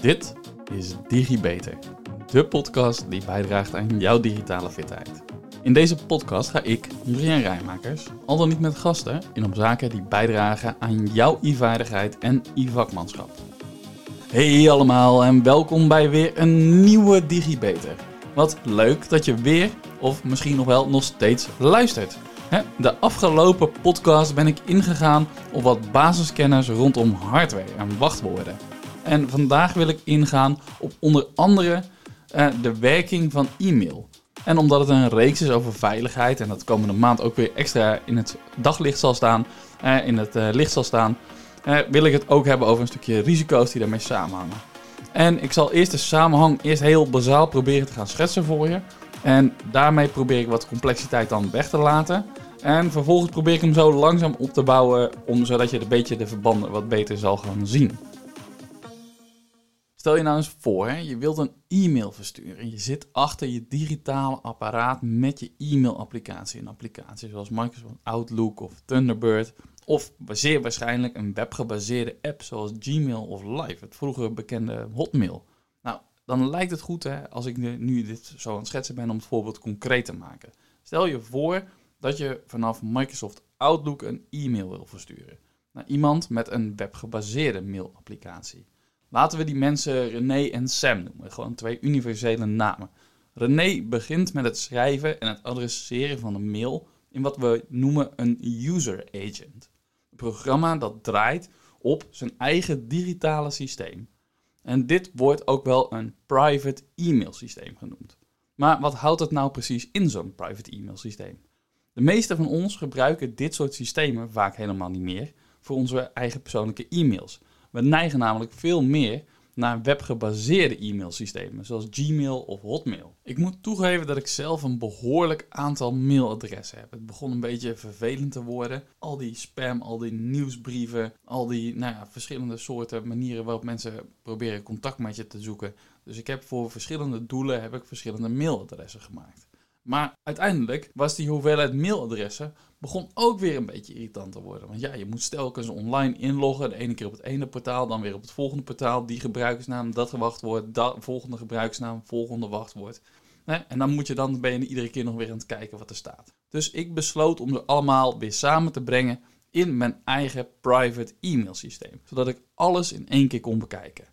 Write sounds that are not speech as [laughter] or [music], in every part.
Dit is DigiBeter, de podcast die bijdraagt aan jouw digitale fitheid. In deze podcast ga ik, Julian Rijmakers, al dan niet met gasten, in op zaken die bijdragen aan jouw e-vaardigheid en e-vakmanschap. Hey allemaal en welkom bij weer een nieuwe DigiBeter. Wat leuk dat je weer, of misschien nog wel nog steeds, luistert. De afgelopen podcast ben ik ingegaan op wat basiskennis rondom hardware en wachtwoorden. En vandaag wil ik ingaan op onder andere uh, de werking van e-mail. En omdat het een reeks is over veiligheid en dat komende maand ook weer extra in het daglicht zal staan, uh, in het uh, licht zal staan, wil ik het ook hebben over een stukje risico's die daarmee samenhangen. En ik zal eerst de samenhang eerst heel bazaal proberen te gaan schetsen voor je. En daarmee probeer ik wat complexiteit dan weg te laten. En vervolgens probeer ik hem zo langzaam op te bouwen, om, zodat je een beetje de verbanden wat beter zal gaan zien. Stel je nou eens voor, hè, je wilt een e-mail versturen. Je zit achter je digitale apparaat met je e-mailapplicatie. Een applicatie zoals Microsoft Outlook of Thunderbird. Of zeer waarschijnlijk een webgebaseerde app zoals Gmail of Live, het vroeger bekende Hotmail. Nou, dan lijkt het goed hè, als ik nu dit zo aan het schetsen ben om het voorbeeld concreet te maken. Stel je voor dat je vanaf Microsoft Outlook een e-mail wil versturen naar iemand met een webgebaseerde mailapplicatie. Laten we die mensen René en Sam noemen, gewoon twee universele namen. René begint met het schrijven en het adresseren van een mail in wat we noemen een user agent. Een programma dat draait op zijn eigen digitale systeem. En dit wordt ook wel een private e-mail systeem genoemd. Maar wat houdt het nou precies in zo'n private e-mail systeem? De meeste van ons gebruiken dit soort systemen vaak helemaal niet meer voor onze eigen persoonlijke e-mails. We neigen namelijk veel meer naar webgebaseerde e-mailsystemen, zoals Gmail of Hotmail. Ik moet toegeven dat ik zelf een behoorlijk aantal mailadressen heb. Het begon een beetje vervelend te worden. Al die spam, al die nieuwsbrieven, al die nou ja, verschillende soorten manieren waarop mensen proberen contact met je te zoeken. Dus ik heb voor verschillende doelen heb ik verschillende mailadressen gemaakt. Maar uiteindelijk was die hoeveelheid mailadressen begon ook weer een beetje irritant te worden. Want ja, je moet telkens online inloggen. De ene keer op het ene portaal, dan weer op het volgende portaal. Die gebruikersnaam, dat wachtwoord, dat volgende gebruikersnaam, volgende wachtwoord. En dan moet je dan ben je iedere keer nog weer aan het kijken wat er staat. Dus ik besloot om ze allemaal weer samen te brengen in mijn eigen private e-mail systeem. Zodat ik alles in één keer kon bekijken.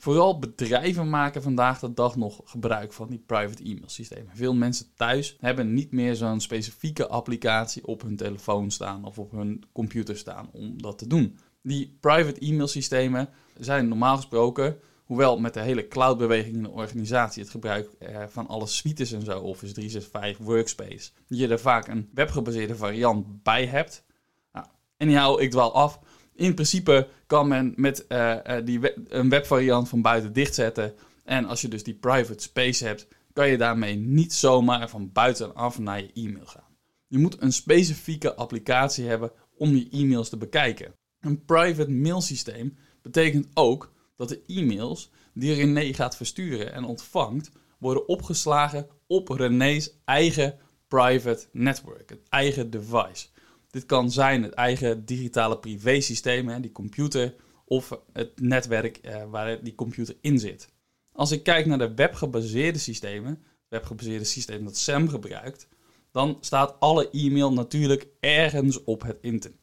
Vooral bedrijven maken vandaag de dag nog gebruik van die private e-mail systemen. Veel mensen thuis hebben niet meer zo'n specifieke applicatie op hun telefoon staan of op hun computer staan om dat te doen. Die private e-mail systemen zijn normaal gesproken, hoewel met de hele cloudbeweging in de organisatie, het gebruik eh, van alle suites en zo, Office 365, Workspace, je er vaak een webgebaseerde variant bij hebt. Nou, anyhow, ik dwaal af in principe kan men met uh, die een webvariant van buiten dichtzetten. En als je dus die private space hebt, kan je daarmee niet zomaar van buitenaf naar je e-mail gaan. Je moet een specifieke applicatie hebben om je e-mails te bekijken. Een private mailsysteem betekent ook dat de e-mails die René gaat versturen en ontvangt, worden opgeslagen op René's eigen private network, het eigen device. Dit kan zijn het eigen digitale privésysteem, die computer, of het netwerk eh, waar die computer in zit. Als ik kijk naar de webgebaseerde systemen, webgebaseerde systeem dat SAM gebruikt, dan staat alle e-mail natuurlijk ergens op het internet.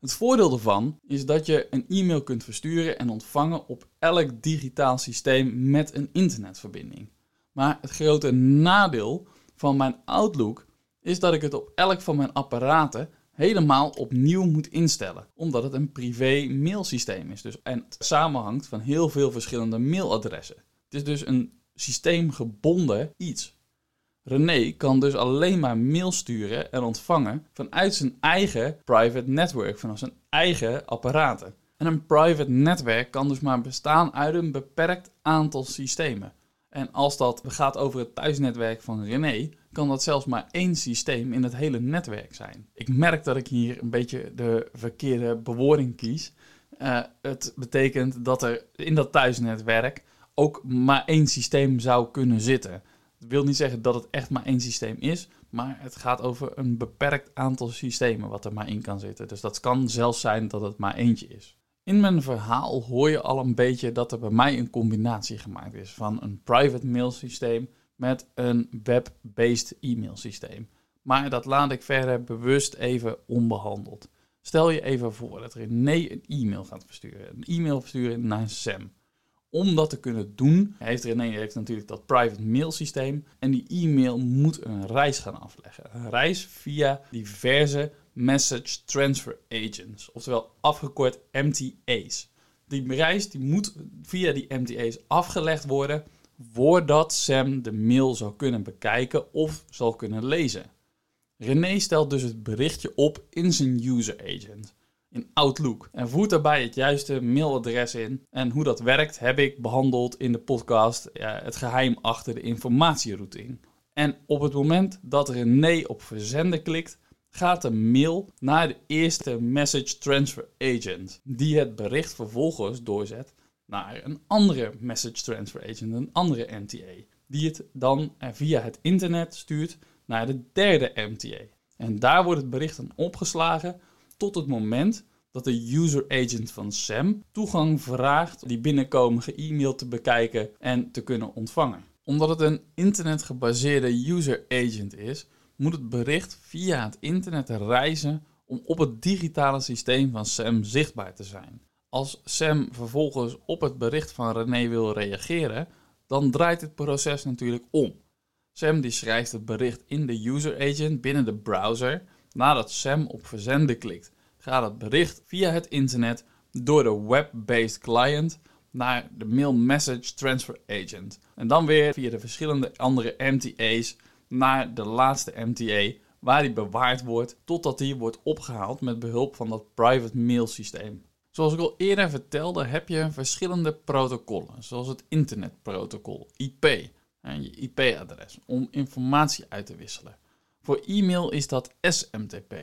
Het voordeel daarvan is dat je een e-mail kunt versturen en ontvangen op elk digitaal systeem met een internetverbinding. Maar het grote nadeel van mijn Outlook is dat ik het op elk van mijn apparaten helemaal opnieuw moet instellen. Omdat het een privé mailsysteem is. Dus, en het samenhangt van heel veel verschillende mailadressen. Het is dus een systeemgebonden iets. René kan dus alleen maar mail sturen en ontvangen vanuit zijn eigen private network, vanuit zijn eigen apparaten. En een private netwerk kan dus maar bestaan uit een beperkt aantal systemen. En als dat gaat over het thuisnetwerk van René, kan dat zelfs maar één systeem in het hele netwerk zijn. Ik merk dat ik hier een beetje de verkeerde bewoording kies. Uh, het betekent dat er in dat thuisnetwerk ook maar één systeem zou kunnen zitten. Dat wil niet zeggen dat het echt maar één systeem is, maar het gaat over een beperkt aantal systemen wat er maar in kan zitten. Dus dat kan zelfs zijn dat het maar eentje is. In mijn verhaal hoor je al een beetje dat er bij mij een combinatie gemaakt is van een private mail systeem met een web-based e-mail systeem. Maar dat laat ik verder bewust even onbehandeld. Stel je even voor dat René een e-mail gaat versturen. Een e-mail versturen naar Sam. Om dat te kunnen doen, heeft René natuurlijk dat private mail systeem. En die e-mail moet een reis gaan afleggen. Een reis via diverse message transfer agents. Oftewel afgekort MTA's. Die reis die moet via die MTA's afgelegd worden voordat Sam de mail zou kunnen bekijken of zal kunnen lezen. René stelt dus het berichtje op in zijn user agent in Outlook en voert daarbij het juiste mailadres in. En hoe dat werkt heb ik behandeld in de podcast ja, Het geheim achter de informatierouting. En op het moment dat René op verzenden klikt, gaat de mail naar de eerste message transfer agent, die het bericht vervolgens doorzet naar een andere message transfer agent, een andere MTA, die het dan via het internet stuurt naar de derde MTA. En daar wordt het bericht dan opgeslagen tot het moment dat de user agent van SAM toegang vraagt die binnenkomende e-mail te bekijken en te kunnen ontvangen. Omdat het een internetgebaseerde user agent is, moet het bericht via het internet reizen om op het digitale systeem van SAM zichtbaar te zijn. Als Sam vervolgens op het bericht van René wil reageren, dan draait het proces natuurlijk om. Sam die schrijft het bericht in de user agent binnen de browser. Nadat Sam op verzenden klikt, gaat het bericht via het internet door de web-based client naar de mail message transfer agent. En dan weer via de verschillende andere MTA's naar de laatste MTA, waar die bewaard wordt totdat die wordt opgehaald met behulp van dat private mail systeem. Zoals ik al eerder vertelde, heb je verschillende protocollen, zoals het internetprotocol, IP, en je IP-adres, om informatie uit te wisselen. Voor e-mail is dat SMTP,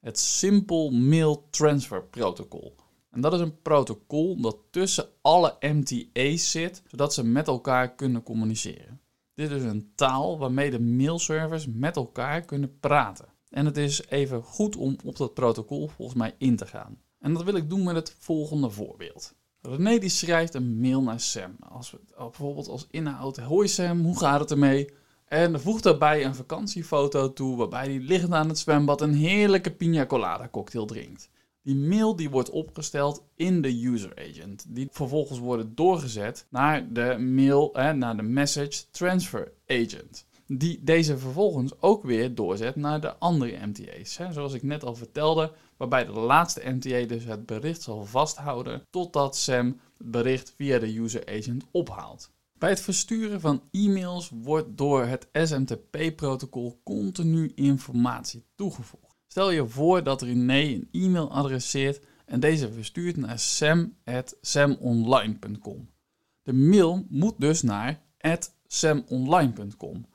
het Simple Mail Transfer Protocol. En dat is een protocol dat tussen alle MTA's zit, zodat ze met elkaar kunnen communiceren. Dit is een taal waarmee de mailservers met elkaar kunnen praten. En het is even goed om op dat protocol volgens mij in te gaan. En dat wil ik doen met het volgende voorbeeld. René die schrijft een mail naar Sam. Als bijvoorbeeld als inhoud, hoi Sam, hoe gaat het ermee? En voegt daarbij een vakantiefoto toe waarbij hij liggend aan het zwembad een heerlijke pina colada cocktail drinkt. Die mail die wordt opgesteld in de user agent, die vervolgens worden doorgezet naar de mail, eh, naar de message transfer agent. Die deze vervolgens ook weer doorzet naar de andere MTA's. Zoals ik net al vertelde, waarbij de laatste MTA dus het bericht zal vasthouden totdat Sam het bericht via de user agent ophaalt. Bij het versturen van e-mails wordt door het SMTP-protocol continu informatie toegevoegd. Stel je voor dat René een e-mail adresseert en deze verstuurt naar sam.samonline.com. De mail moet dus naar samonline.com.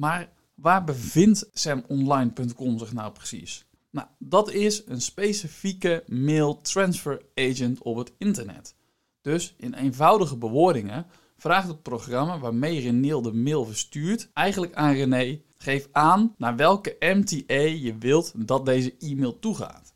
Maar waar bevindt samonline.com zich nou precies? Nou, dat is een specifieke mail transfer agent op het internet. Dus in eenvoudige bewoordingen vraagt het programma waarmee René de mail verstuurt eigenlijk aan René: geef aan naar welke MTA je wilt dat deze e-mail toegaat.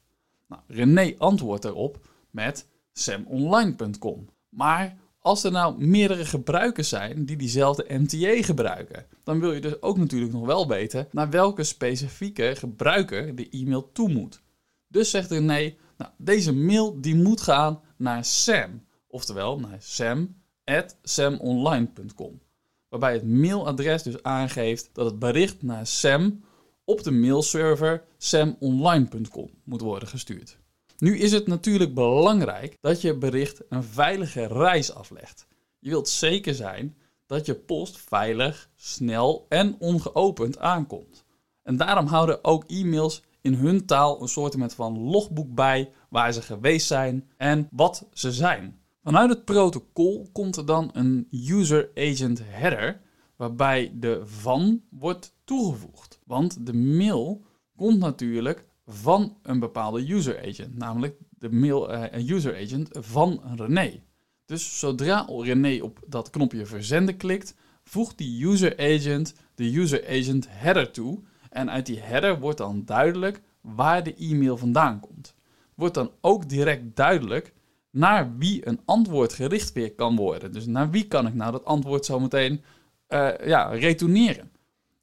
Nou, René antwoordt erop met samonline.com. Maar als er nou meerdere gebruikers zijn die diezelfde MTA gebruiken, dan wil je dus ook natuurlijk nog wel weten naar welke specifieke gebruiker de e-mail toe moet. Dus zegt René, nou, deze mail die moet gaan naar Sam, oftewel naar sam@samonline.com, waarbij het mailadres dus aangeeft dat het bericht naar Sam op de mailserver samonline.com moet worden gestuurd. Nu is het natuurlijk belangrijk dat je bericht een veilige reis aflegt. Je wilt zeker zijn dat je post veilig, snel en ongeopend aankomt. En daarom houden ook e-mails in hun taal een soort van logboek bij waar ze geweest zijn en wat ze zijn. Vanuit het protocol komt er dan een user agent header waarbij de van wordt toegevoegd. Want de mail komt natuurlijk van een bepaalde user agent, namelijk de mail uh, user agent van René. Dus zodra René op dat knopje verzenden klikt, voegt die user agent de user agent header toe en uit die header wordt dan duidelijk waar de e-mail vandaan komt. Wordt dan ook direct duidelijk naar wie een antwoord gericht weer kan worden. Dus naar wie kan ik nou dat antwoord zo meteen uh, ja, retourneren.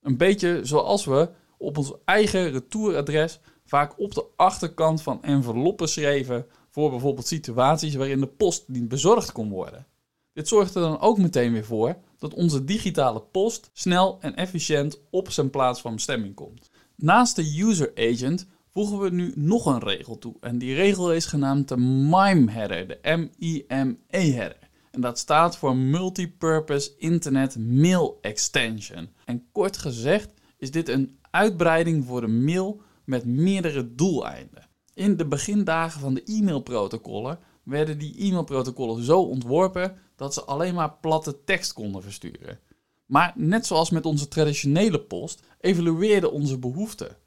Een beetje zoals we op ons eigen retouradres vaak op de achterkant van enveloppen schreven voor bijvoorbeeld situaties waarin de post niet bezorgd kon worden. Dit zorgt er dan ook meteen weer voor dat onze digitale post snel en efficiënt op zijn plaats van bestemming komt. Naast de user agent voegen we nu nog een regel toe. En die regel is genaamd de MIME header, de M-I-M-E header. En dat staat voor Multipurpose Internet Mail Extension. En kort gezegd is dit een uitbreiding voor de mail met meerdere doeleinden. In de begindagen van de e-mailprotocollen werden die e-mailprotocollen zo ontworpen dat ze alleen maar platte tekst konden versturen. Maar net zoals met onze traditionele post, evolueerden onze behoeften.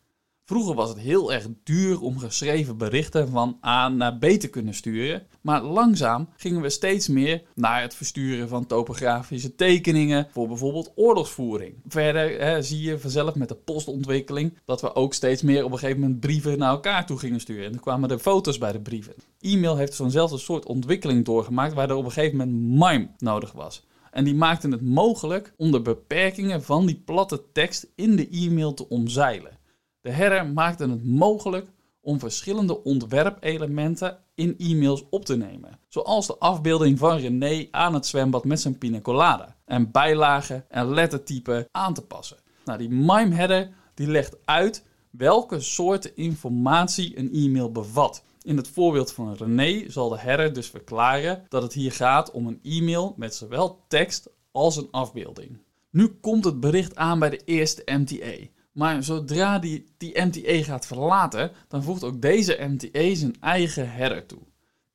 Vroeger was het heel erg duur om geschreven berichten van A naar B te kunnen sturen, maar langzaam gingen we steeds meer naar het versturen van topografische tekeningen voor bijvoorbeeld oorlogsvoering. Verder hè, zie je vanzelf met de postontwikkeling dat we ook steeds meer op een gegeven moment brieven naar elkaar toe gingen sturen. En dan kwamen er foto's bij de brieven. E-mail heeft zo'nzelfde soort ontwikkeling doorgemaakt waar er op een gegeven moment MIME nodig was. En die maakten het mogelijk om de beperkingen van die platte tekst in de e-mail te omzeilen. De header maakte het mogelijk om verschillende ontwerpelementen in e-mails op te nemen. Zoals de afbeelding van René aan het zwembad met zijn pina colada. En bijlagen en lettertypen aan te passen. Nou, die MIME header die legt uit welke soorten informatie een e-mail bevat. In het voorbeeld van René zal de header dus verklaren dat het hier gaat om een e-mail met zowel tekst als een afbeelding. Nu komt het bericht aan bij de eerste MTA. Maar zodra die, die MTA gaat verlaten, dan voegt ook deze MTA zijn eigen header toe.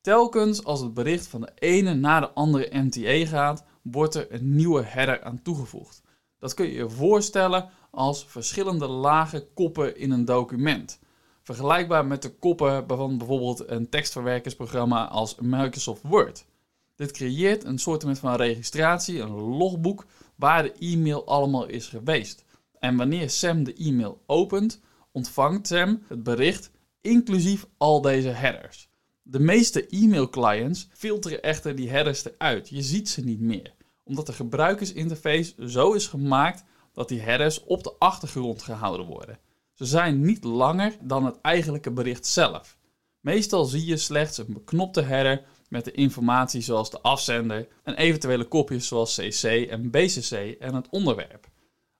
Telkens als het bericht van de ene naar de andere MTA gaat, wordt er een nieuwe header aan toegevoegd. Dat kun je je voorstellen als verschillende lage koppen in een document. Vergelijkbaar met de koppen van bijvoorbeeld een tekstverwerkersprogramma als Microsoft Word. Dit creëert een soort van registratie, een logboek, waar de e-mail allemaal is geweest. En wanneer Sam de e-mail opent, ontvangt Sam het bericht inclusief al deze headers. De meeste e-mail clients filteren echter die headers eruit. Je ziet ze niet meer, omdat de gebruikersinterface zo is gemaakt dat die headers op de achtergrond gehouden worden. Ze zijn niet langer dan het eigenlijke bericht zelf. Meestal zie je slechts een beknopte header met de informatie zoals de afzender en eventuele kopjes zoals CC en BCC en het onderwerp.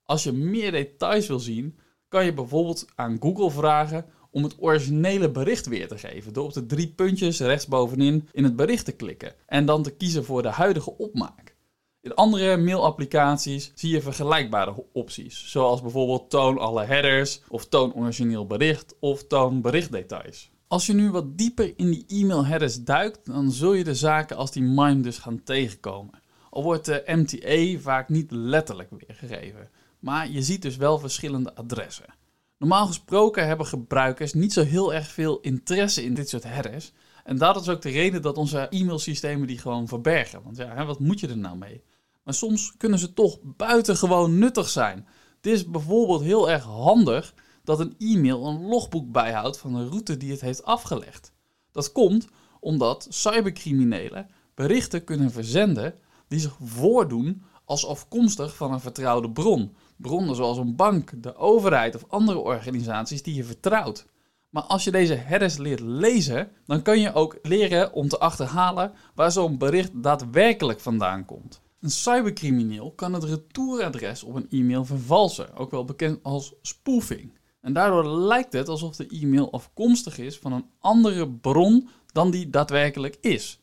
Als je meer details wil zien, kan je bijvoorbeeld aan Google vragen om het originele bericht weer te geven. Door op de drie puntjes rechtsbovenin in het bericht te klikken en dan te kiezen voor de huidige opmaak. In andere mailapplicaties zie je vergelijkbare opties, zoals bijvoorbeeld toon alle headers, of toon origineel bericht, of toon berichtdetails. Als je nu wat dieper in die e-mail headers duikt, dan zul je de zaken als die MIME dus gaan tegenkomen. Al wordt de MTA vaak niet letterlijk weergegeven. Maar je ziet dus wel verschillende adressen. Normaal gesproken hebben gebruikers niet zo heel erg veel interesse in dit soort headers. En dat is ook de reden dat onze e-mailsystemen die gewoon verbergen. Want ja, wat moet je er nou mee? Maar soms kunnen ze toch buitengewoon nuttig zijn. Het is bijvoorbeeld heel erg handig dat een e-mail een logboek bijhoudt van de route die het heeft afgelegd. Dat komt omdat cybercriminelen berichten kunnen verzenden die zich voordoen als afkomstig van een vertrouwde bron. Bronnen zoals een bank, de overheid of andere organisaties die je vertrouwt. Maar als je deze headers leert lezen, dan kan je ook leren om te achterhalen waar zo'n bericht daadwerkelijk vandaan komt. Een cybercrimineel kan het retouradres op een e-mail vervalsen, ook wel bekend als spoofing. En daardoor lijkt het alsof de e-mail afkomstig is van een andere bron dan die daadwerkelijk is.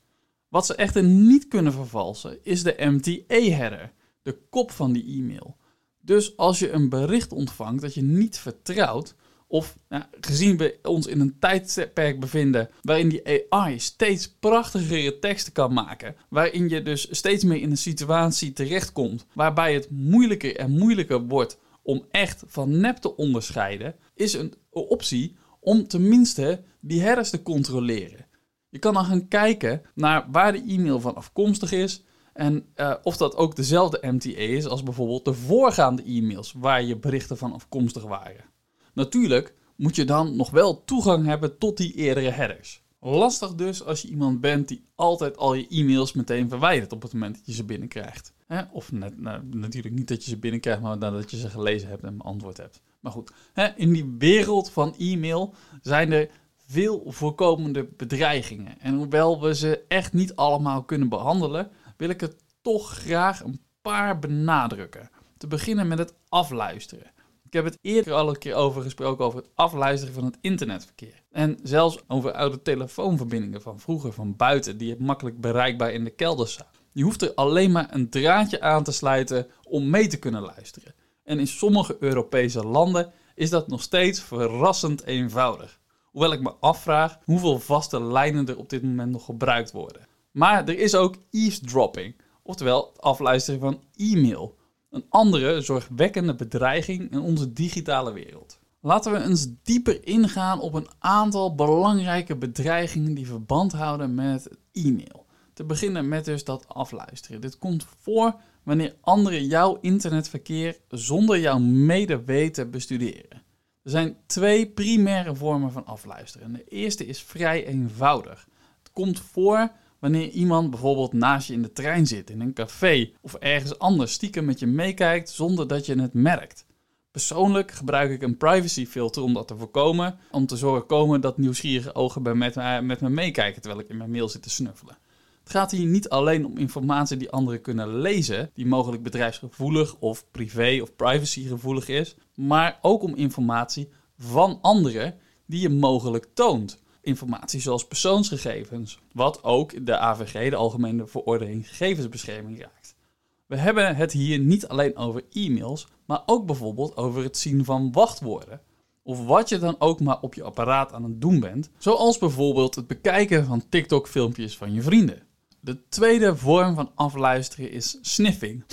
Wat ze echter niet kunnen vervalsen is de MTA-header, de kop van die e-mail. Dus als je een bericht ontvangt dat je niet vertrouwt, of nou, gezien we ons in een tijdperk bevinden waarin die AI steeds prachtigere teksten kan maken, waarin je dus steeds meer in een situatie terechtkomt waarbij het moeilijker en moeilijker wordt om echt van nep te onderscheiden, is een optie om tenminste die headers te controleren. Je kan dan gaan kijken naar waar de e-mail van afkomstig is en uh, of dat ook dezelfde MTA is als bijvoorbeeld de voorgaande e-mails waar je berichten van afkomstig waren. Natuurlijk moet je dan nog wel toegang hebben tot die eerdere headers. Lastig dus als je iemand bent die altijd al je e-mails meteen verwijdert op het moment dat je ze binnenkrijgt. Of net, nou, natuurlijk niet dat je ze binnenkrijgt, maar nadat je ze gelezen hebt en beantwoord hebt. Maar goed, in die wereld van e-mail zijn er veel voorkomende bedreigingen. En hoewel we ze echt niet allemaal kunnen behandelen, wil ik het toch graag een paar benadrukken. Te beginnen met het afluisteren. Ik heb het eerder al een keer over gesproken over het afluisteren van het internetverkeer. En zelfs over oude telefoonverbindingen van vroeger, van buiten, die makkelijk bereikbaar in de kelder staan. Je hoeft er alleen maar een draadje aan te sluiten om mee te kunnen luisteren. En in sommige Europese landen is dat nog steeds verrassend eenvoudig. Hoewel ik me afvraag hoeveel vaste lijnen er op dit moment nog gebruikt worden. Maar er is ook eavesdropping, oftewel afluisteren van e-mail. Een andere zorgwekkende bedreiging in onze digitale wereld. Laten we eens dieper ingaan op een aantal belangrijke bedreigingen die verband houden met e-mail. Te beginnen met dus dat afluisteren. Dit komt voor wanneer anderen jouw internetverkeer zonder jouw medeweten bestuderen. Er zijn twee primaire vormen van afluisteren. De eerste is vrij eenvoudig. Het komt voor wanneer iemand bijvoorbeeld naast je in de trein zit, in een café of ergens anders stiekem met je meekijkt zonder dat je het merkt. Persoonlijk gebruik ik een privacyfilter om dat te voorkomen, om te zorgen komen dat nieuwsgierige ogen bij met, me, met me meekijken terwijl ik in mijn mail zit te snuffelen. Het gaat hier niet alleen om informatie die anderen kunnen lezen, die mogelijk bedrijfsgevoelig of privé of privacygevoelig is, maar ook om informatie van anderen die je mogelijk toont. Informatie zoals persoonsgegevens, wat ook de AVG, de Algemene Verordening Gegevensbescherming, raakt. We hebben het hier niet alleen over e-mails, maar ook bijvoorbeeld over het zien van wachtwoorden. Of wat je dan ook maar op je apparaat aan het doen bent, zoals bijvoorbeeld het bekijken van TikTok-filmpjes van je vrienden. De tweede vorm van afluisteren is sniffing.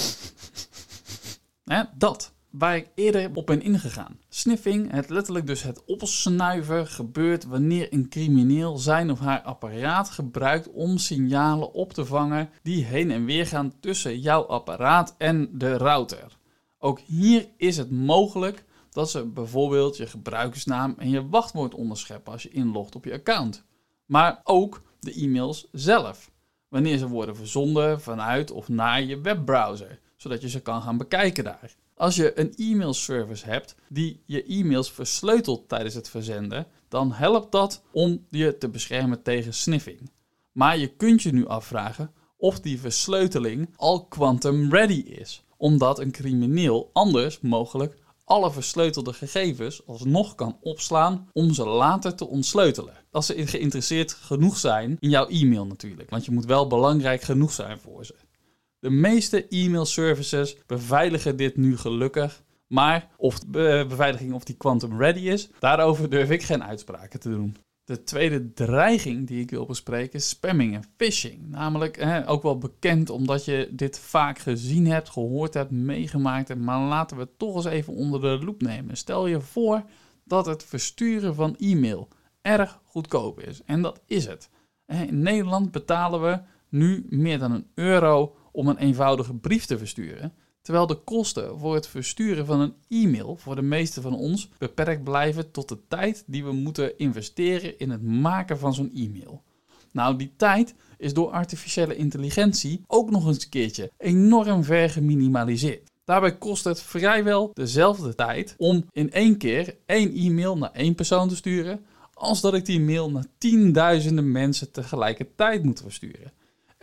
[laughs] dat, waar ik eerder op ben ingegaan. Sniffing, het letterlijk dus het opsnuiven, gebeurt wanneer een crimineel zijn of haar apparaat gebruikt om signalen op te vangen die heen en weer gaan tussen jouw apparaat en de router. Ook hier is het mogelijk dat ze bijvoorbeeld je gebruikersnaam en je wachtwoord onderscheppen als je inlogt op je account. Maar ook de e-mails zelf wanneer ze worden verzonden vanuit of naar je webbrowser, zodat je ze kan gaan bekijken daar. Als je een e-mailservice hebt die je e-mails versleutelt tijdens het verzenden, dan helpt dat om je te beschermen tegen sniffing. Maar je kunt je nu afvragen of die versleuteling al quantum ready is, omdat een crimineel anders mogelijk alle versleutelde gegevens alsnog kan opslaan om ze later te ontsleutelen. Als ze geïnteresseerd genoeg zijn in jouw e-mail natuurlijk, want je moet wel belangrijk genoeg zijn voor ze. De meeste e-mail services beveiligen dit nu gelukkig, maar of de beveiliging of die quantum ready is, daarover durf ik geen uitspraken te doen. De tweede dreiging die ik wil bespreken is spamming en phishing. Namelijk ook wel bekend omdat je dit vaak gezien hebt, gehoord hebt, meegemaakt hebt. Maar laten we het toch eens even onder de loep nemen. Stel je voor dat het versturen van e-mail erg goedkoop is. En dat is het. In Nederland betalen we nu meer dan een euro om een eenvoudige brief te versturen. Terwijl de kosten voor het versturen van een e-mail voor de meeste van ons beperkt blijven tot de tijd die we moeten investeren in het maken van zo'n e-mail. Nou, die tijd is door artificiële intelligentie ook nog eens een keertje enorm ver geminimaliseerd. Daarbij kost het vrijwel dezelfde tijd om in één keer één e-mail naar één persoon te sturen, als dat ik die mail naar tienduizenden mensen tegelijkertijd moet versturen.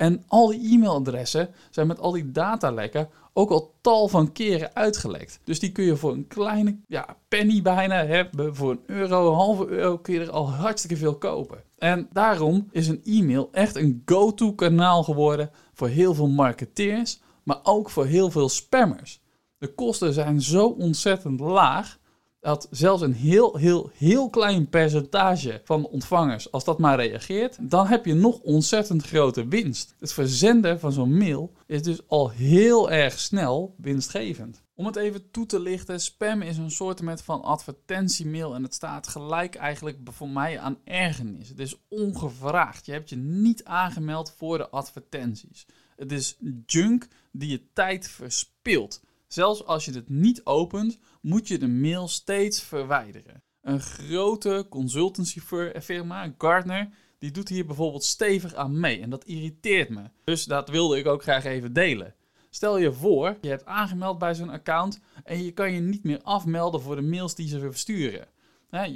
En al die e-mailadressen zijn met al die datalekken ook al tal van keren uitgelekt. Dus die kun je voor een kleine ja, penny bijna hebben. Voor een euro, een halve euro kun je er al hartstikke veel kopen. En daarom is een e-mail echt een go-to kanaal geworden voor heel veel marketeers, maar ook voor heel veel spammers. De kosten zijn zo ontzettend laag dat zelfs een heel, heel, heel klein percentage van ontvangers, als dat maar reageert, dan heb je nog ontzettend grote winst. Het verzenden van zo'n mail is dus al heel erg snel winstgevend. Om het even toe te lichten, spam is een soort van advertentiemail en het staat gelijk eigenlijk voor mij aan ergernis. Het is ongevraagd. Je hebt je niet aangemeld voor de advertenties. Het is junk die je tijd verspilt. Zelfs als je het niet opent, moet je de mail steeds verwijderen. Een grote consultancyfirma, Gartner, die doet hier bijvoorbeeld stevig aan mee. En dat irriteert me. Dus dat wilde ik ook graag even delen. Stel je voor, je hebt aangemeld bij zo'n account en je kan je niet meer afmelden voor de mails die ze versturen.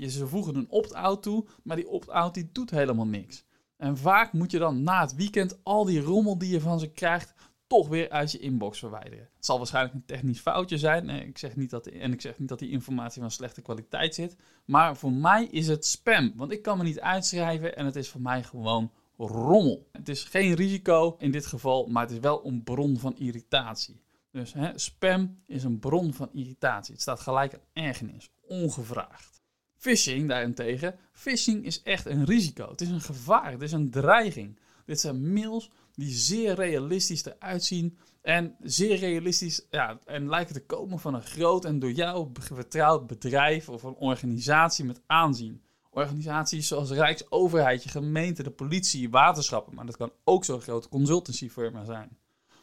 ze voegen een opt-out toe, maar die opt-out die doet helemaal niks. En vaak moet je dan na het weekend al die rommel die je van ze krijgt, toch weer uit je inbox verwijderen. Het zal waarschijnlijk een technisch foutje zijn. Ik zeg niet dat, en ik zeg niet dat die informatie van slechte kwaliteit zit. Maar voor mij is het spam. Want ik kan me niet uitschrijven en het is voor mij gewoon rommel. Het is geen risico in dit geval, maar het is wel een bron van irritatie. Dus hè, spam is een bron van irritatie. Het staat gelijk aan ergernis, ongevraagd. Phishing daarentegen, phishing is echt een risico. Het is een gevaar, het is een dreiging. Dit zijn mails die zeer realistisch eruit zien en zeer realistisch ja, en lijken te komen van een groot en door jou vertrouwd bedrijf of een organisatie met aanzien. Organisaties zoals Rijksoverheid, je gemeente, de politie, waterschappen, maar dat kan ook zo'n grote consultancyfirma zijn.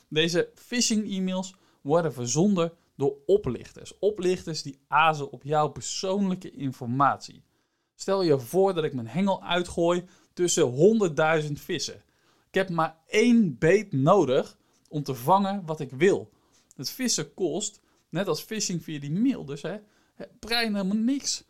Deze phishing-e-mails worden verzonden door oplichters. Oplichters die azen op jouw persoonlijke informatie. Stel je voor dat ik mijn hengel uitgooi tussen 100.000 vissen. Ik heb maar één beet nodig om te vangen wat ik wil. Het vissen kost, net als phishing via die mail dus, hè, brein helemaal niks.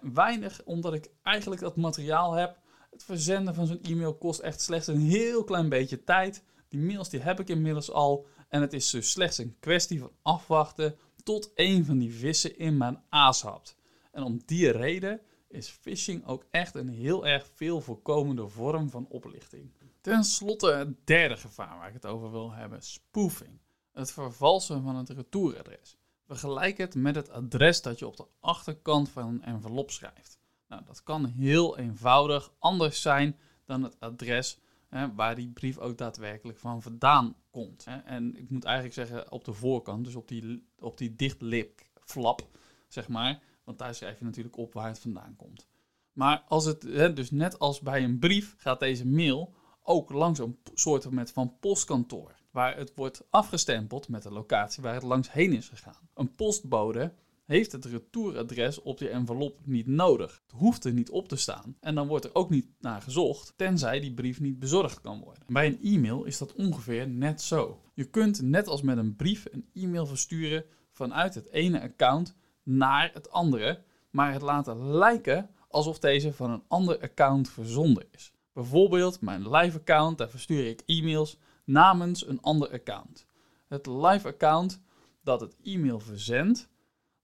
weinig, omdat ik eigenlijk dat materiaal heb. Het verzenden van zo'n e-mail kost echt slechts een heel klein beetje tijd. Die mails die heb ik inmiddels al. En het is dus slechts een kwestie van afwachten tot een van die vissen in mijn aas hapt. En om die reden is phishing ook echt een heel erg veel voorkomende vorm van oplichting. Ten slotte het derde gevaar waar ik het over wil hebben, spoofing. Het vervalsen van het retouradres. Vergelijk het met het adres dat je op de achterkant van een envelop schrijft. Nou, dat kan heel eenvoudig anders zijn dan het adres hè, waar die brief ook daadwerkelijk van vandaan komt. En ik moet eigenlijk zeggen op de voorkant, dus op die, op die dichtlipflap, zeg maar. Want daar schrijf je natuurlijk op waar het vandaan komt. Maar als het, dus net als bij een brief, gaat deze mail ook langs een soort van postkantoor. Waar het wordt afgestempeld met de locatie waar het langs heen is gegaan. Een postbode heeft het retouradres op die envelop niet nodig. Het hoeft er niet op te staan. En dan wordt er ook niet naar gezocht, tenzij die brief niet bezorgd kan worden. Bij een e-mail is dat ongeveer net zo. Je kunt net als met een brief een e-mail versturen vanuit het ene account naar het andere, maar het laten lijken alsof deze van een ander account verzonden is. Bijvoorbeeld mijn live account, daar verstuur ik e-mails namens een ander account. Het live account dat het e-mail verzendt,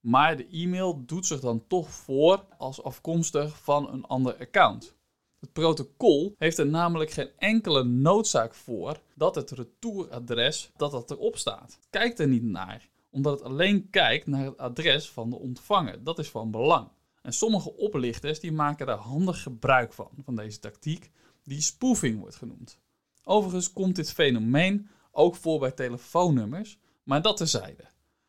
maar de e-mail doet zich dan toch voor als afkomstig van een ander account. Het protocol heeft er namelijk geen enkele noodzaak voor dat het retouradres dat dat erop staat. Kijkt er niet naar, omdat het alleen kijkt naar het adres van de ontvanger. Dat is van belang. En sommige oplichters die maken daar handig gebruik van, van deze tactiek, die spoofing wordt genoemd. Overigens komt dit fenomeen ook voor bij telefoonnummers, maar dat terzijde.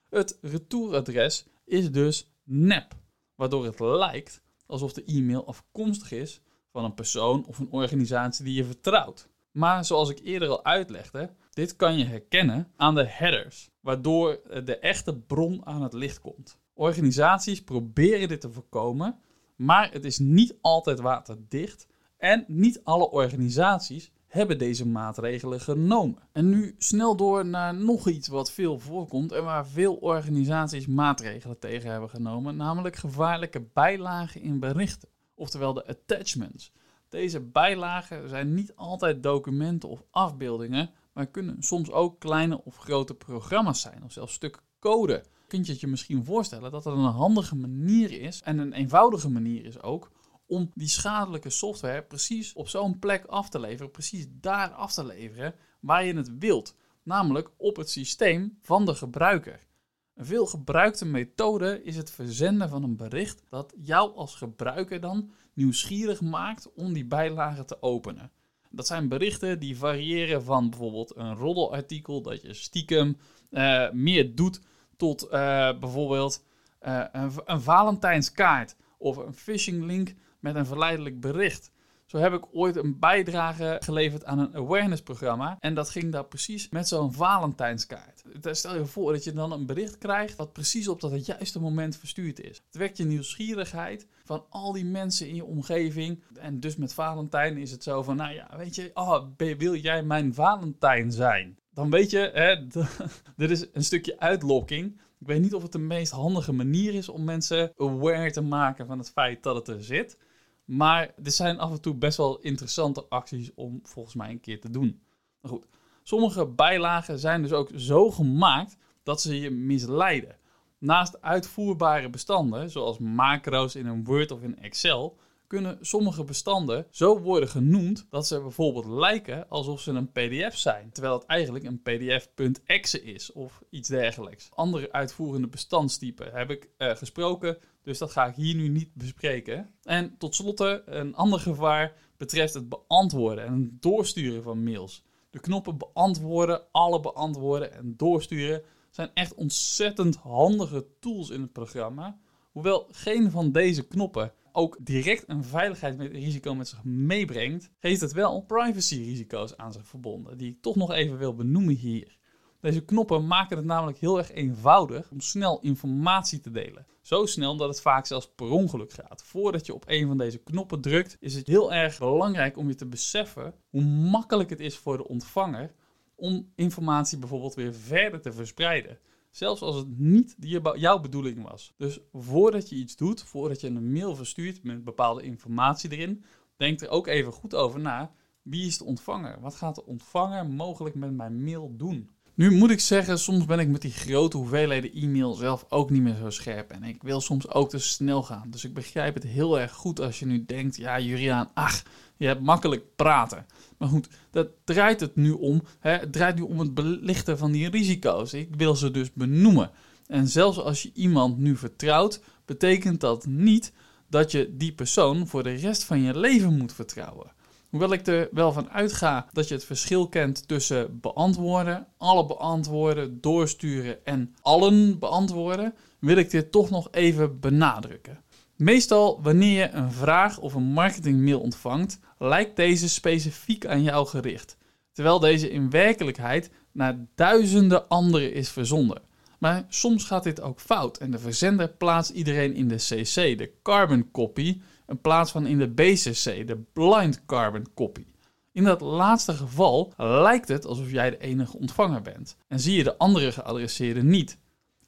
Het retouradres is dus nep, waardoor het lijkt alsof de e-mail afkomstig is van een persoon of een organisatie die je vertrouwt. Maar zoals ik eerder al uitlegde, dit kan je herkennen aan de headers, waardoor de echte bron aan het licht komt. Organisaties proberen dit te voorkomen, maar het is niet altijd waterdicht en niet alle organisaties hebben deze maatregelen genomen. En nu snel door naar nog iets wat veel voorkomt en waar veel organisaties maatregelen tegen hebben genomen, namelijk gevaarlijke bijlagen in berichten, oftewel de attachments. Deze bijlagen zijn niet altijd documenten of afbeeldingen, maar kunnen soms ook kleine of grote programma's zijn, of zelfs stukken code. Kun je het je misschien voorstellen dat dat een handige manier is en een eenvoudige manier is ook om die schadelijke software precies op zo'n plek af te leveren, precies daar af te leveren waar je het wilt, namelijk op het systeem van de gebruiker. Een veel gebruikte methode is het verzenden van een bericht dat jou als gebruiker dan nieuwsgierig maakt om die bijlage te openen. Dat zijn berichten die variëren van bijvoorbeeld een roddelartikel dat je stiekem uh, meer doet tot uh, bijvoorbeeld uh, een, een Valentijnskaart of een phishing link met een verleidelijk bericht. Zo heb ik ooit een bijdrage geleverd aan een awareness programma. En dat ging daar precies met zo'n Valentijnskaart. Stel je voor dat je dan een bericht krijgt wat precies op dat juiste moment verstuurd is. Het wekt je nieuwsgierigheid van al die mensen in je omgeving. En dus met Valentijn is het zo van, nou ja, weet je, oh, wil jij mijn Valentijn zijn? Dan weet je, hè, [laughs] dit is een stukje uitlokking. Ik weet niet of het de meest handige manier is om mensen aware te maken van het feit dat het er zit. Maar er zijn af en toe best wel interessante acties om volgens mij een keer te doen. Goed, sommige bijlagen zijn dus ook zo gemaakt dat ze je misleiden. Naast uitvoerbare bestanden, zoals macro's in een Word of in Excel, kunnen sommige bestanden zo worden genoemd dat ze bijvoorbeeld lijken alsof ze een PDF zijn, terwijl het eigenlijk een pdf.exe is of iets dergelijks. Andere uitvoerende bestandstypen heb ik uh, gesproken, dus dat ga ik hier nu niet bespreken. En tot slot een ander gevaar betreft het beantwoorden en doorsturen van mails. De knoppen beantwoorden, alle beantwoorden en doorsturen zijn echt ontzettend handige tools in het programma. Hoewel geen van deze knoppen ook direct een veiligheidsrisico met zich meebrengt, heeft het wel privacy-risico's aan zich verbonden, die ik toch nog even wil benoemen hier. Deze knoppen maken het namelijk heel erg eenvoudig om snel informatie te delen. Zo snel dat het vaak zelfs per ongeluk gaat. Voordat je op een van deze knoppen drukt, is het heel erg belangrijk om je te beseffen hoe makkelijk het is voor de ontvanger om informatie bijvoorbeeld weer verder te verspreiden. Zelfs als het niet jouw bedoeling was. Dus voordat je iets doet, voordat je een mail verstuurt met bepaalde informatie erin, denk er ook even goed over na. Wie is de ontvanger? Wat gaat de ontvanger mogelijk met mijn mail doen? Nu moet ik zeggen, soms ben ik met die grote hoeveelheden e-mail zelf ook niet meer zo scherp. En ik wil soms ook te snel gaan. Dus ik begrijp het heel erg goed als je nu denkt, ja Juriaan, ach, je hebt makkelijk praten. Maar goed, dat draait het nu om. Hè? Het draait nu om het belichten van die risico's. Ik wil ze dus benoemen. En zelfs als je iemand nu vertrouwt, betekent dat niet dat je die persoon voor de rest van je leven moet vertrouwen. Hoewel ik er wel van uitga dat je het verschil kent tussen beantwoorden, alle beantwoorden, doorsturen en allen beantwoorden, wil ik dit toch nog even benadrukken. Meestal wanneer je een vraag of een marketingmail ontvangt, lijkt deze specifiek aan jou gericht, terwijl deze in werkelijkheid naar duizenden anderen is verzonden. Maar soms gaat dit ook fout en de verzender plaatst iedereen in de CC, de carbon copy, in plaats van in de BCC, de blind carbon copy. In dat laatste geval lijkt het alsof jij de enige ontvanger bent en zie je de andere geadresseerden niet.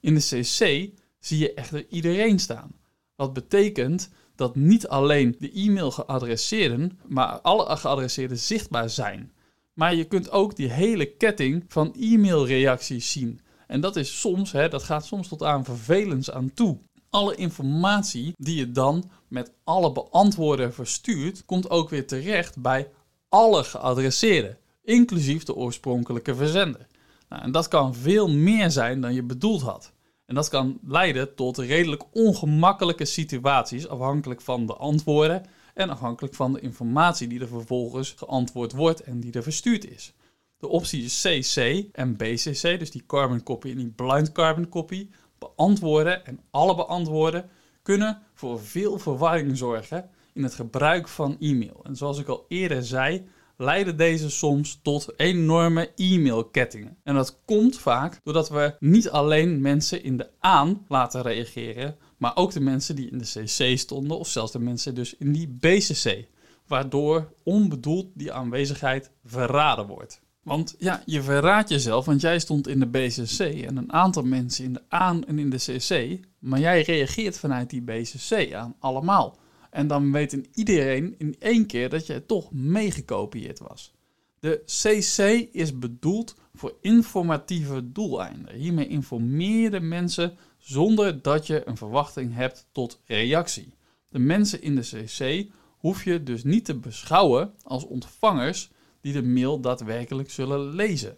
In de CC zie je echter iedereen staan. Wat betekent dat niet alleen de e-mail geadresseerden, maar alle geadresseerden zichtbaar zijn. Maar je kunt ook die hele ketting van e-mailreacties zien. En dat is soms, hè, dat gaat soms tot aan vervelens aan toe. Alle informatie die je dan met alle beantwoorden verstuurt, komt ook weer terecht bij alle geadresseerden, inclusief de oorspronkelijke verzender. Nou, en dat kan veel meer zijn dan je bedoeld had. En dat kan leiden tot redelijk ongemakkelijke situaties, afhankelijk van de antwoorden en afhankelijk van de informatie die er vervolgens geantwoord wordt en die er verstuurd is. De opties CC en BCC, dus die carbon copy en die blind carbon copy, beantwoorden en alle beantwoorden kunnen voor veel verwarring zorgen in het gebruik van e-mail. En zoals ik al eerder zei, leiden deze soms tot enorme e-mailkettingen. En dat komt vaak doordat we niet alleen mensen in de aan laten reageren, maar ook de mensen die in de CC stonden, of zelfs de mensen dus in die BCC. Waardoor onbedoeld die aanwezigheid verraden wordt. Want ja, je verraadt jezelf, want jij stond in de BCC en een aantal mensen in de aan en in de CC, maar jij reageert vanuit die BCC aan allemaal. En dan weet iedereen in één keer dat je toch meegekopieerd was. De CC is bedoeld voor informatieve doeleinden. Hiermee informeer je de mensen zonder dat je een verwachting hebt tot reactie. De mensen in de CC hoef je dus niet te beschouwen als ontvangers die de mail daadwerkelijk zullen lezen.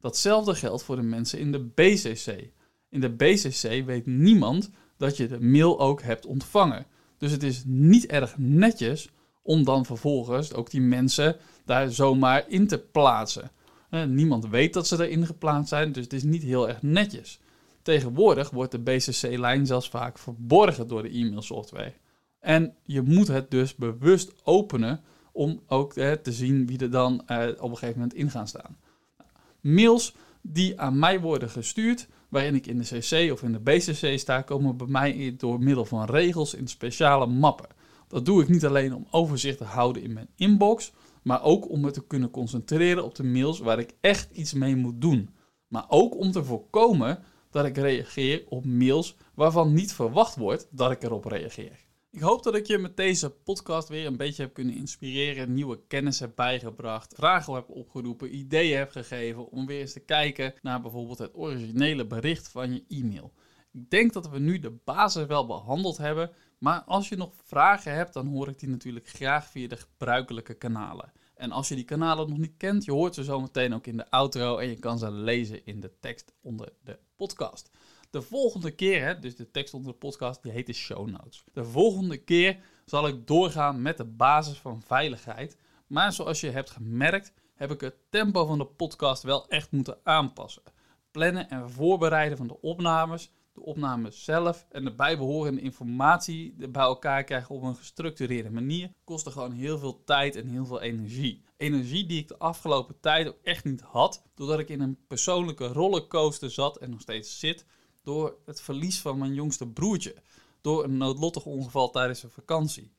Datzelfde geldt voor de mensen in de BCC. In de BCC weet niemand dat je de mail ook hebt ontvangen. Dus het is niet erg netjes om dan vervolgens ook die mensen daar zomaar in te plaatsen. Eh, niemand weet dat ze erin geplaatst zijn, dus het is niet heel erg netjes. Tegenwoordig wordt de BCC-lijn zelfs vaak verborgen door de e-mailsoftware. En je moet het dus bewust openen om ook te zien wie er dan op een gegeven moment in gaan staan. Mails die aan mij worden gestuurd, waarin ik in de CC of in de BCC sta, komen bij mij door middel van regels in speciale mappen. Dat doe ik niet alleen om overzicht te houden in mijn inbox, maar ook om me te kunnen concentreren op de mails waar ik echt iets mee moet doen. Maar ook om te voorkomen dat ik reageer op mails waarvan niet verwacht wordt dat ik erop reageer. Ik hoop dat ik je met deze podcast weer een beetje heb kunnen inspireren, nieuwe kennis heb bijgebracht, vragen heb opgeroepen, ideeën heb gegeven om weer eens te kijken naar bijvoorbeeld het originele bericht van je e-mail. Ik denk dat we nu de basis wel behandeld hebben, maar als je nog vragen hebt, dan hoor ik die natuurlijk graag via de gebruikelijke kanalen. En als je die kanalen nog niet kent, je hoort ze zo meteen ook in de outro en je kan ze lezen in de tekst onder de podcast. De volgende keer, hè, dus de tekst onder de podcast, die heet de show notes. De volgende keer zal ik doorgaan met de basis van veiligheid. Maar zoals je hebt gemerkt, heb ik het tempo van de podcast wel echt moeten aanpassen. Plannen en voorbereiden van de opnames, de opnames zelf en de bijbehorende informatie bij elkaar krijgen op een gestructureerde manier, kostte gewoon heel veel tijd en heel veel energie. Energie die ik de afgelopen tijd ook echt niet had, doordat ik in een persoonlijke rollercoaster zat en nog steeds zit door het verlies van mijn jongste broertje. Door een noodlottig ongeval tijdens een vakantie.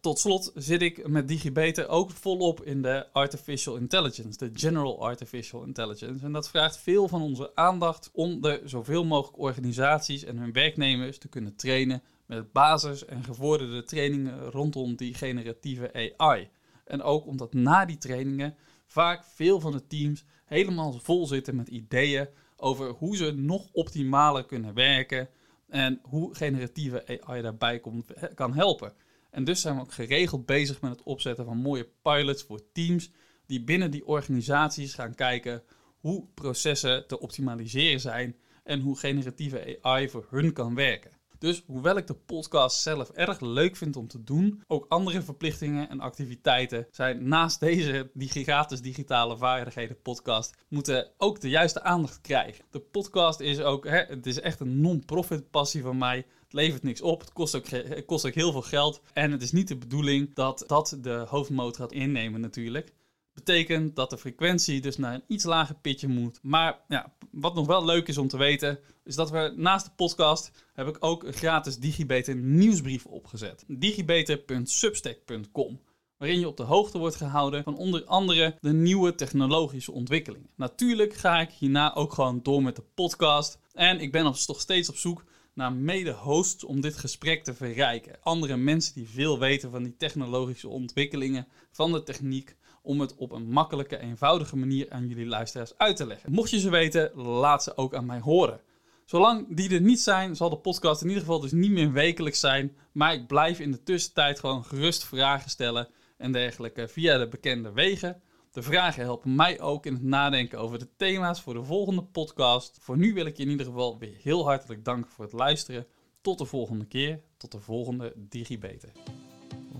Tot slot zit ik met DigiBeter ook volop in de artificial intelligence, de general artificial intelligence. En dat vraagt veel van onze aandacht om de zoveel mogelijk organisaties en hun werknemers te kunnen trainen met basis- en gevorderde trainingen rondom die generatieve AI. En ook omdat na die trainingen vaak veel van de teams helemaal vol zitten met ideeën over hoe ze nog optimaler kunnen werken en hoe generatieve AI daarbij komt, kan helpen. En dus zijn we ook geregeld bezig met het opzetten van mooie pilots voor teams die binnen die organisaties gaan kijken hoe processen te optimaliseren zijn en hoe generatieve AI voor hun kan werken. Dus hoewel ik de podcast zelf erg leuk vind om te doen, ook andere verplichtingen en activiteiten zijn naast deze die gratis digitale vaardigheden podcast moeten ook de juiste aandacht krijgen. De podcast is ook, hè, het is echt een non-profit passie van mij. Het levert niks op, het kost, ook, het kost ook heel veel geld en het is niet de bedoeling dat dat de hoofdmoot gaat innemen natuurlijk betekent dat de frequentie dus naar een iets lager pitje moet. Maar ja, wat nog wel leuk is om te weten, is dat we naast de podcast heb ik ook een gratis Digibeter nieuwsbrief opgezet. digibeter.substack.com waarin je op de hoogte wordt gehouden van onder andere de nieuwe technologische ontwikkelingen. Natuurlijk ga ik hierna ook gewoon door met de podcast en ik ben nog steeds op zoek naar mede-hosts om dit gesprek te verrijken. Andere mensen die veel weten van die technologische ontwikkelingen, van de techniek, om het op een makkelijke, eenvoudige manier aan jullie luisteraars uit te leggen. Mocht je ze weten, laat ze ook aan mij horen. Zolang die er niet zijn, zal de podcast in ieder geval dus niet meer wekelijks zijn. Maar ik blijf in de tussentijd gewoon gerust vragen stellen en dergelijke via de bekende wegen. De vragen helpen mij ook in het nadenken over de thema's voor de volgende podcast. Voor nu wil ik je in ieder geval weer heel hartelijk danken voor het luisteren. Tot de volgende keer, tot de volgende DigiBeter.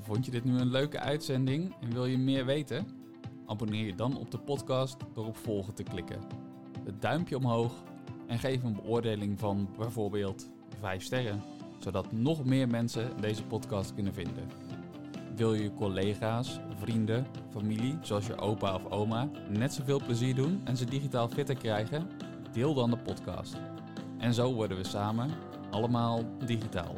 Vond je dit nu een leuke uitzending en wil je meer weten? Abonneer je dan op de podcast door op volgen te klikken. Het duimpje omhoog en geef een beoordeling van bijvoorbeeld 5 sterren, zodat nog meer mensen deze podcast kunnen vinden. Wil je collega's, vrienden, familie, zoals je opa of oma, net zoveel plezier doen en ze digitaal fitter krijgen? Deel dan de podcast. En zo worden we samen allemaal digitaal.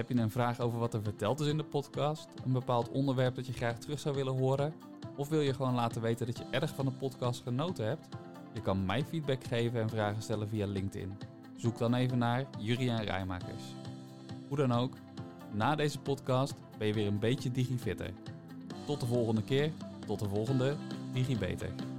Heb je een vraag over wat er verteld is in de podcast? Een bepaald onderwerp dat je graag terug zou willen horen? Of wil je gewoon laten weten dat je erg van de podcast genoten hebt? Je kan mij feedback geven en vragen stellen via LinkedIn. Zoek dan even naar Juriaan Rijmakers. Hoe dan ook, na deze podcast ben je weer een beetje digifitter. Tot de volgende keer, tot de volgende DigiBeter.